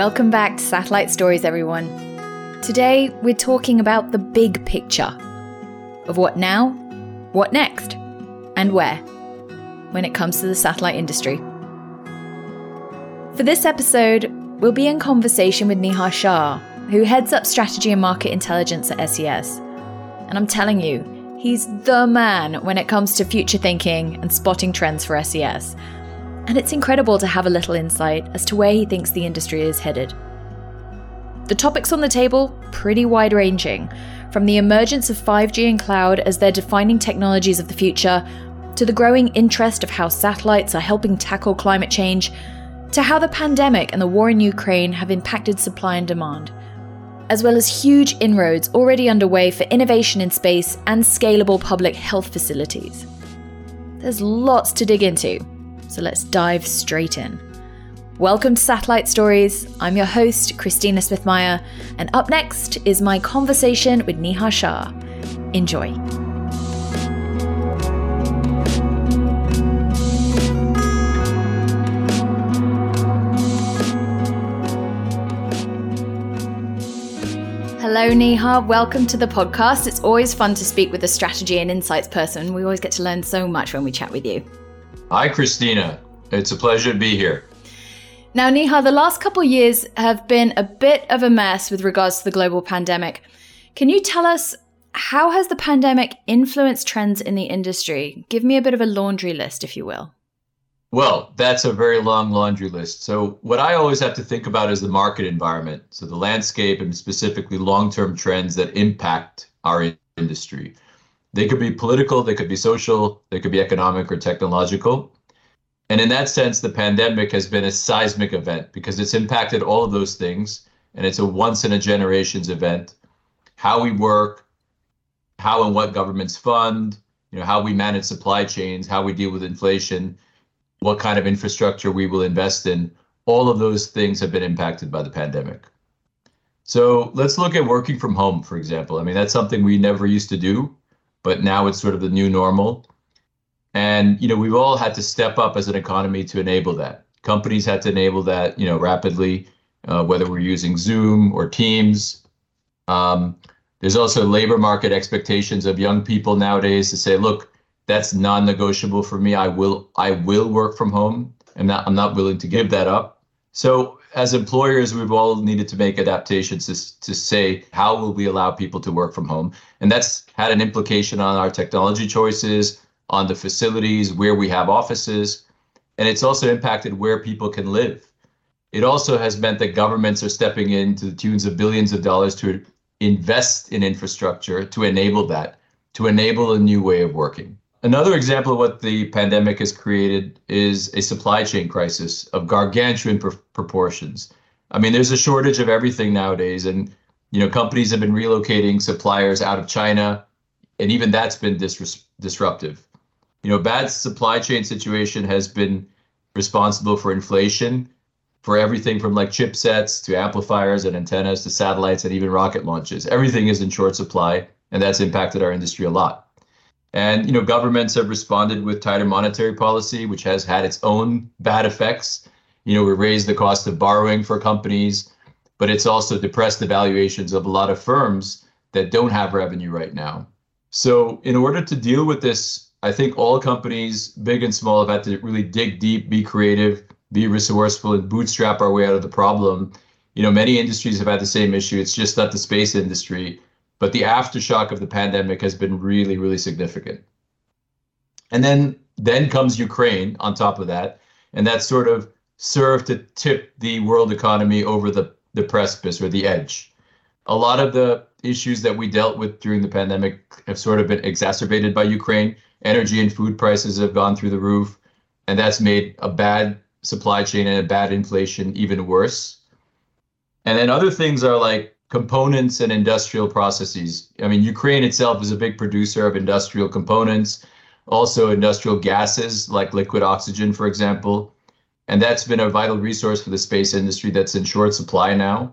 Welcome back to Satellite Stories, everyone. Today, we're talking about the big picture of what now, what next, and where when it comes to the satellite industry. For this episode, we'll be in conversation with Nihar Shah, who heads up strategy and market intelligence at SES. And I'm telling you, he's the man when it comes to future thinking and spotting trends for SES. And it's incredible to have a little insight as to where he thinks the industry is headed. The topics on the table, pretty wide ranging, from the emergence of 5G and cloud as their defining technologies of the future, to the growing interest of how satellites are helping tackle climate change, to how the pandemic and the war in Ukraine have impacted supply and demand, as well as huge inroads already underway for innovation in space and scalable public health facilities. There's lots to dig into, so let's dive straight in. Welcome to Satellite Stories. I'm your host, Christina Smith-Meyer, and up next is my conversation with Nihar Shah. Enjoy. Hello, Nihar. Welcome to the podcast. It's always fun to speak with a strategy and insights person. We always get to learn so much when we chat with you. Hi, Christina. It's a pleasure to be here. Now, Nihar, the last couple years have been a bit of a mess with regards to the global pandemic. Can you tell us how has the pandemic influenced trends in the industry? Give me a bit of a laundry list, if you will. Well, that's a very long laundry list. So, what I always have to think about is the market environment. So, the landscape and specifically long term trends that impact our industry. They could be political, they could be social, they could be economic or technological. And in that sense, the pandemic has been a seismic event because it's impacted all of those things. And it's a once in a generations event. How we work, how and what governments fund, you know, how we manage supply chains, how we deal with inflation what kind of infrastructure we will invest in. All of those things have been impacted by the pandemic. So let's look at working from home, for example. I mean, that's something we never used to do, but now it's sort of the new normal. And you know, we've all had to step up as an economy to enable that. Companies had to enable that, you know, rapidly, uh, whether we're using Zoom or Teams. Um, there's also labor market expectations of young people nowadays to say, look, that's non-negotiable for me. I will I will work from home. and I'm not willing to give that up. So as employers, we've all needed to make adaptations to, to say how will we allow people to work from home, and that's had an implication on our technology choices, on the facilities where we have offices, and it's also impacted where people can live. It also has meant that governments are stepping in to the tunes of billions of dollars to invest in infrastructure to enable that, to enable a new way of working. Another example of what the pandemic has created is a supply chain crisis of gargantuan pr- proportions. I mean, there's a shortage of everything nowadays, and you know, companies have been relocating suppliers out of China, and even that's been dis- disruptive. You know, bad supply chain situation has been responsible for inflation, for everything from like chipsets to amplifiers and antennas to satellites and even rocket launches. Everything is in short supply, and that's impacted our industry a lot. And you know, governments have responded with tighter monetary policy, which has had its own bad effects. You know, we raised the cost of borrowing for companies, but it's also depressed the valuations of a lot of firms that don't have revenue right now. So, in order to deal with this, I think all companies, big and small, have had to really dig deep, be creative, be resourceful, and bootstrap our way out of the problem. You know, many industries have had the same issue. It's just not the space industry but the aftershock of the pandemic has been really, really significant. And then then comes Ukraine on top of that, and that sort of served to tip the world economy over the, the precipice or the edge. A lot of the issues that we dealt with during the pandemic have sort of been exacerbated by Ukraine. Energy and food prices have gone through the roof, and that's made a bad supply chain and a bad inflation even worse. And then other things are like components and industrial processes. I mean, Ukraine itself is a big producer of industrial components, also industrial gases like liquid oxygen, for example. And that's been a vital resource for the space industry that's in short supply now.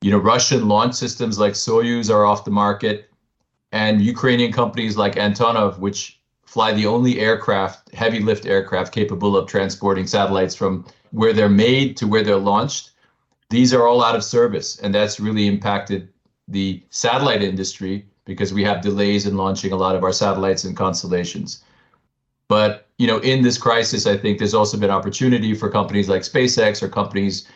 You know, Russian launch systems like Soyuz are off the market, and Ukrainian companies like Antonov, which fly the only aircraft, heavy lift aircraft capable of transporting satellites from where they're made to where they're launched, these are all out of service, and that's really impacted the satellite industry because we have delays in launching a lot of our satellites and constellations. But you know, in this crisis, I think there's also been opportunity for companies like SpaceX or companies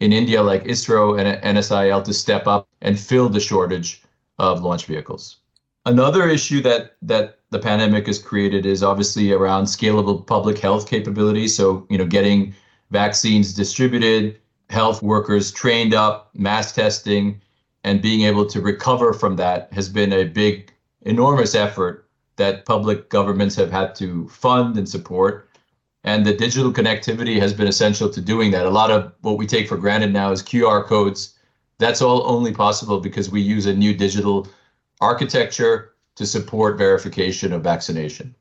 in India like ISRO and NSIL to step up and fill the shortage of launch vehicles. Another issue that that the pandemic has created is obviously around scalable public health capabilities. So, you know, getting vaccines distributed, health workers trained up, mass testing, and being able to recover from that has been a big, enormous effort that public governments have had to fund and support. And the digital connectivity has been essential to doing that. A lot of what we take for granted now is QR codes. That's all only possible because we use a new digital architecture to support verification of vaccination.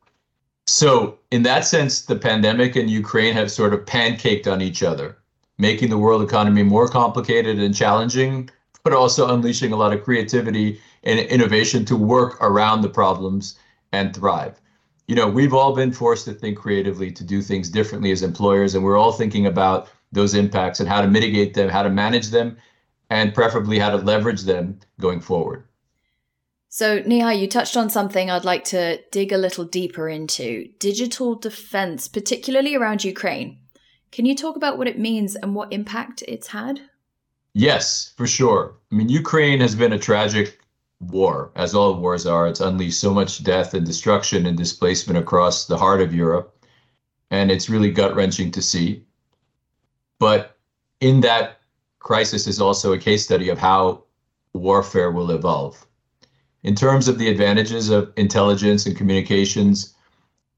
So, in that sense, the pandemic and Ukraine have sort of pancaked on each other, making the world economy more complicated and challenging, but also unleashing a lot of creativity and innovation to work around the problems and thrive. You know, we've all been forced to think creatively to do things differently as employers, and we're all thinking about those impacts and how to mitigate them, how to manage them, and preferably how to leverage them going forward. So, Nihar, you touched on something I'd like to dig a little deeper into digital defense, particularly around Ukraine. Can you talk about what it means and what impact it's had? Yes, for sure. I mean, Ukraine has been a tragic war, as all wars are. It's unleashed so much death and destruction and displacement across the heart of Europe. And it's really gut wrenching to see. But in that crisis is also a case study of how warfare will evolve in terms of the advantages of intelligence and communications,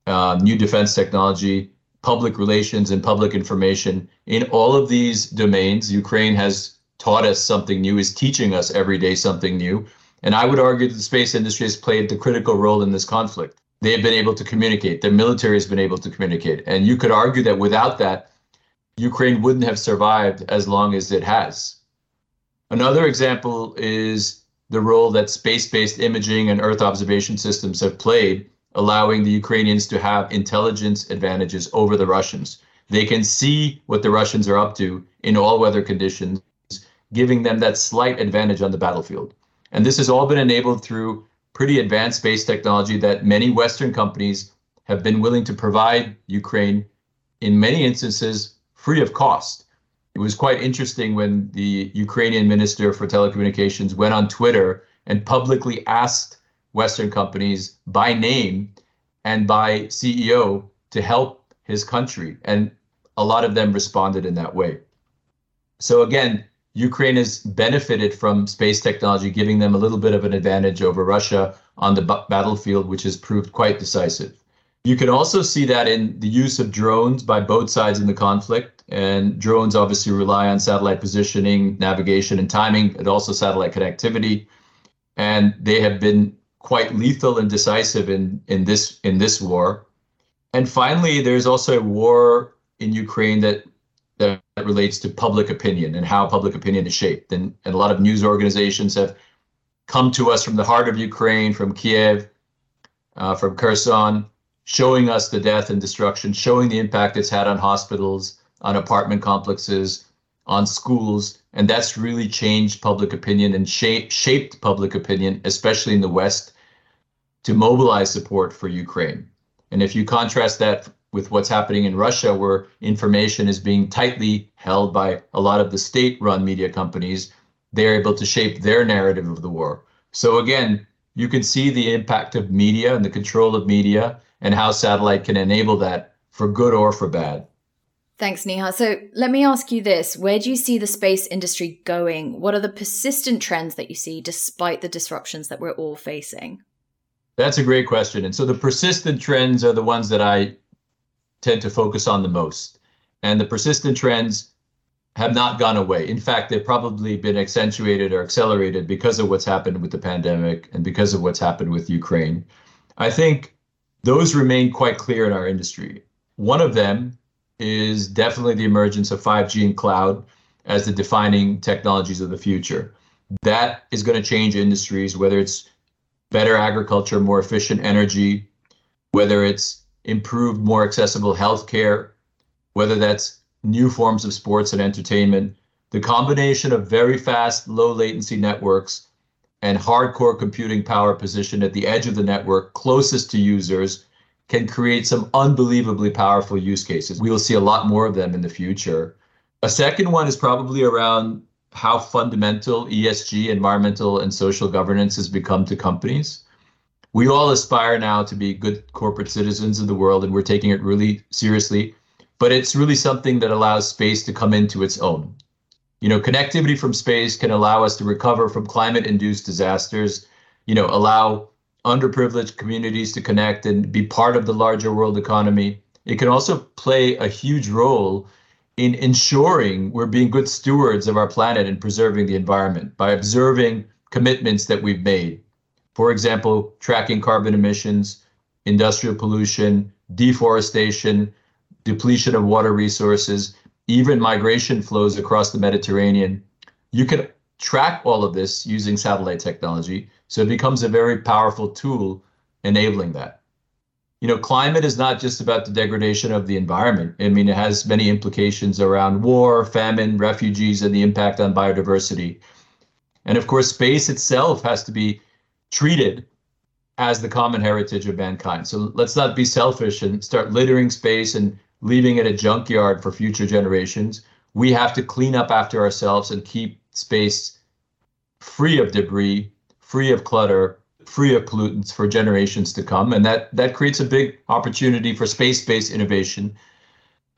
uh, new defense technology, public relations, and public information, in all of these domains, Ukraine has taught us something new, is teaching us every day something new. And I would argue that the space industry has played the critical role in this conflict. They have been able to communicate, their military has been able to communicate. And you could argue that without that, Ukraine wouldn't have survived as long as it has. Another example is the role that space based imaging and Earth observation systems have played, allowing the Ukrainians to have intelligence advantages over the Russians. They can see what the Russians are up to in all weather conditions, giving them that slight advantage on the battlefield. And this has all been enabled through pretty advanced space technology that many Western companies have been willing to provide Ukraine, in many instances, free of cost it was quite interesting when the Ukrainian minister for telecommunications went on Twitter and publicly asked Western companies by name and by CEO to help his country. And a lot of them responded in that way. So, again, Ukraine has benefited from space technology, giving them a little bit of an advantage over Russia on the b- battlefield, which has proved quite decisive. You can also see that in the use of drones by both sides in the conflict. And drones obviously rely on satellite positioning, navigation, and timing, and also satellite connectivity. And they have been quite lethal and decisive in, in this in this war. And finally, there's also a war in Ukraine that that relates to public opinion and how public opinion is shaped. And, and a lot of news organizations have come to us from the heart of Ukraine, from Kiev, uh, from Kherson, showing us the death and destruction, showing the impact it's had on hospitals, on apartment complexes, on schools, and that's really changed public opinion and shape, shaped public opinion, especially in the West, to mobilize support for Ukraine. And if you contrast that with what's happening in Russia, where information is being tightly held by a lot of the state run media companies, they're able to shape their narrative of the war. So again, you can see the impact of media and the control of media and how satellite can enable that for good or for bad. Thanks, Nihar. So let me ask you this Where do you see the space industry going? What are the persistent trends that you see despite the disruptions that we're all facing? That's a great question. And so the persistent trends are the ones that I tend to focus on the most. And the persistent trends have not gone away. In fact, they've probably been accentuated or accelerated because of what's happened with the pandemic and because of what's happened with Ukraine. I think those remain quite clear in our industry. One of them is definitely the emergence of 5G and cloud as the defining technologies of the future. That is going to change industries, whether it's better agriculture, more efficient energy, whether it's improved, more accessible healthcare, whether that's new forms of sports and entertainment. the combination of very fast, low latency networks and hardcore computing power positioned at the edge of the network closest to users can create some unbelievably powerful use cases. We will see a lot more of them in the future. A second one is probably around how fundamental ESG, environmental and social governance, has become to companies. We all aspire now to be good corporate citizens of the world, and we're taking it really seriously. But it's really something that allows space to come into its own. You know, connectivity from space can allow us to recover from climate induced disasters, you know, allow underprivileged communities to connect and be part of the larger world economy. It can also play a huge role in ensuring we're being good stewards of our planet and preserving the environment by observing commitments that we've made. For example, tracking carbon emissions, industrial pollution, deforestation, depletion of water resources, even migration flows across the Mediterranean. You can track all of this using satellite technology. So it becomes a very powerful tool enabling that. You know, climate is not just about the degradation of the environment. I mean, it has many implications around war, famine, refugees, and the impact on biodiversity. And of course, space itself has to be treated as the common heritage of mankind. So let's not be selfish and start littering space and leaving it a junkyard for future generations. We have to clean up after ourselves and keep space free of debris, free of clutter, free of pollutants for generations to come. And that, that creates a big opportunity for space based innovation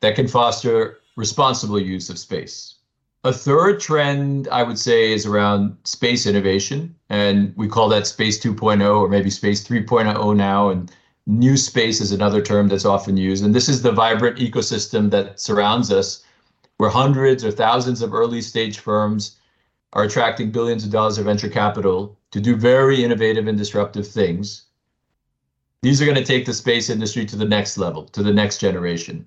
that can foster responsible use of space. A third trend I would say is around space innovation. And we call that space 2.0 or maybe space 3.0 now. And New space is another term that's often used. And this is the vibrant ecosystem that surrounds us, where hundreds or thousands of early stage firms are attracting billions of dollars of venture capital to do very innovative and disruptive things. These are going to take the space industry to the next level, to the next generation.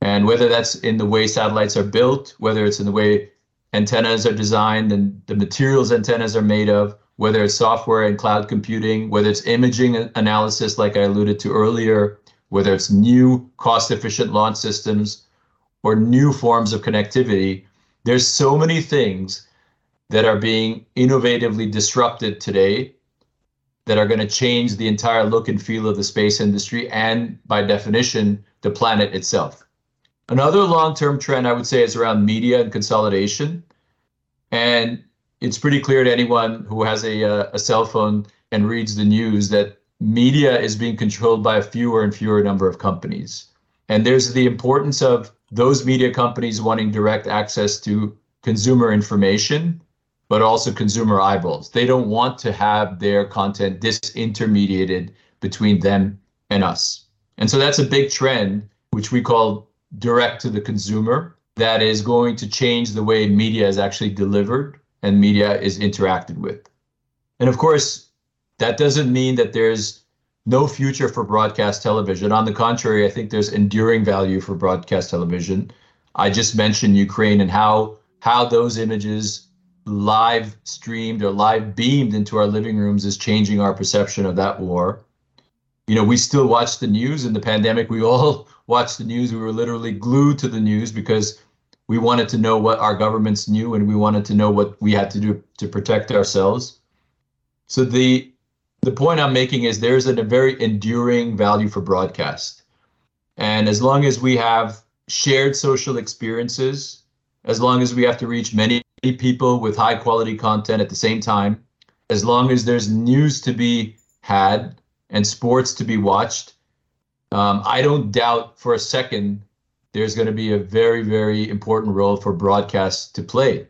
And whether that's in the way satellites are built, whether it's in the way antennas are designed and the materials antennas are made of, whether it's software and cloud computing, whether it's imaging analysis, like I alluded to earlier, whether it's new cost efficient launch systems or new forms of connectivity, there's so many things that are being innovatively disrupted today that are going to change the entire look and feel of the space industry and, by definition, the planet itself. Another long term trend I would say is around media and consolidation. And it's pretty clear to anyone who has a, uh, a cell phone and reads the news that media is being controlled by a fewer and fewer number of companies. And there's the importance of those media companies wanting direct access to consumer information, but also consumer eyeballs. They don't want to have their content disintermediated between them and us. And so that's a big trend, which we call direct to the consumer, that is going to change the way media is actually delivered and media is interacted with. And of course, that doesn't mean that there's no future for broadcast television. On the contrary, I think there's enduring value for broadcast television. I just mentioned Ukraine and how how those images live streamed or live beamed into our living rooms is changing our perception of that war. You know, we still watch the news in the pandemic. We all watched the news. We were literally glued to the news because we wanted to know what our governments knew and we wanted to know what we had to do to protect ourselves. So the the point I'm making is there's a very enduring value for broadcast. And as long as we have shared social experiences, as long as we have to reach many people with high quality content at the same time, as long as there's news to be had and sports to be watched, um, I don't doubt for a second there's going to be a very, very important role for broadcast to play.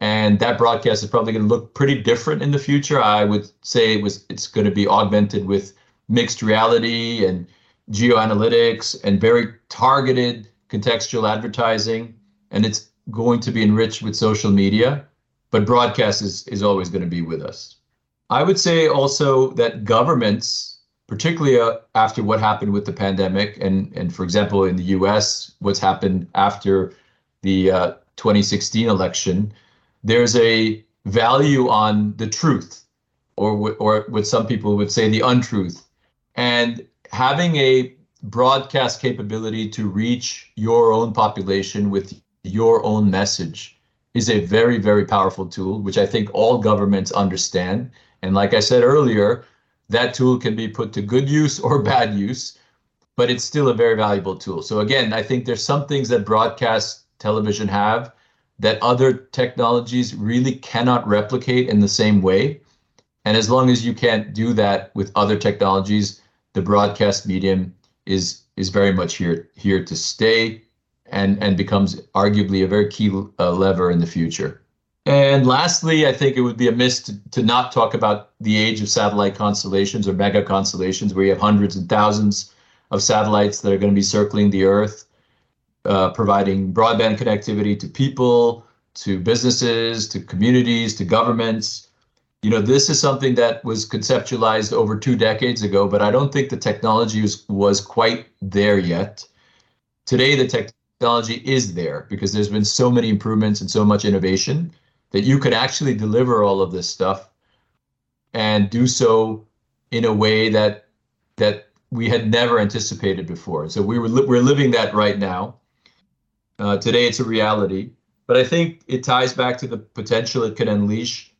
And that broadcast is probably going to look pretty different in the future. I would say it was it's going to be augmented with mixed reality and geoanalytics and very targeted contextual advertising. And it's going to be enriched with social media, but broadcast is, is always going to be with us. I would say also that governments particularly uh, after what happened with the pandemic, and and for example in the U.S. what's happened after the uh, 2016 election, there's a value on the truth, or or what some people would say the untruth, and having a broadcast capability to reach your own population with your own message is a very, very powerful tool, which I think all governments understand. And like I said earlier, that tool can be put to good use or bad use, but it's still a very valuable tool. So again, I think there's some things that broadcast television have that other technologies really cannot replicate in the same way. And as long as you can't do that with other technologies, the broadcast medium is is very much here here to stay and and becomes arguably a very key uh, lever in the future. And lastly, I think it would be amiss to, to not talk about the age of satellite constellations or mega constellations, where you have hundreds and thousands of satellites that are going to be circling the Earth, uh, providing broadband connectivity to people, to businesses, to communities, to governments. You know, this is something that was conceptualized over two decades ago, but I don't think the technology was, was quite there yet. Today, the technology is there because there's been so many improvements and so much innovation that you could actually deliver all of this stuff and do so in a way that that we had never anticipated before. So we were li- we're living that right now. Uh, today it's a reality, but I think it ties back to the potential it can unleash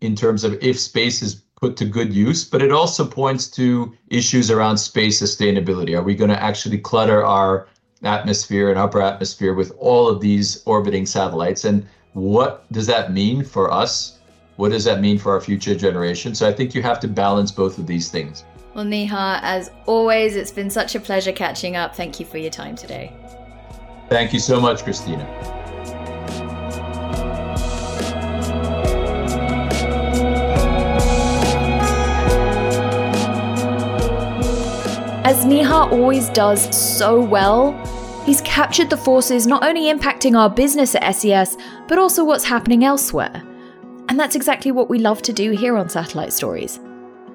in terms of if space is put to good use. But it also points to issues around space sustainability. Are we going to actually clutter our atmosphere and upper atmosphere with all of these orbiting satellites? And what does that mean for us? What does that mean for our future generation? So I think you have to balance both of these things. Well, Nihar, as always, it's been such a pleasure catching up. Thank you for your time today. Thank you so much, Christina. As Nihar always does so well, He's captured the forces not only impacting our business at SES, but also what's happening elsewhere. And that's exactly what we love to do here on Satellite Stories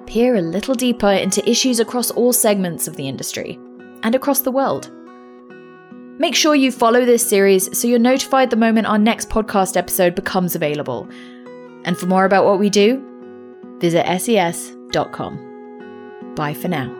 peer a little deeper into issues across all segments of the industry and across the world. Make sure you follow this series so you're notified the moment our next podcast episode becomes available. And for more about what we do, visit ses.com. Bye for now.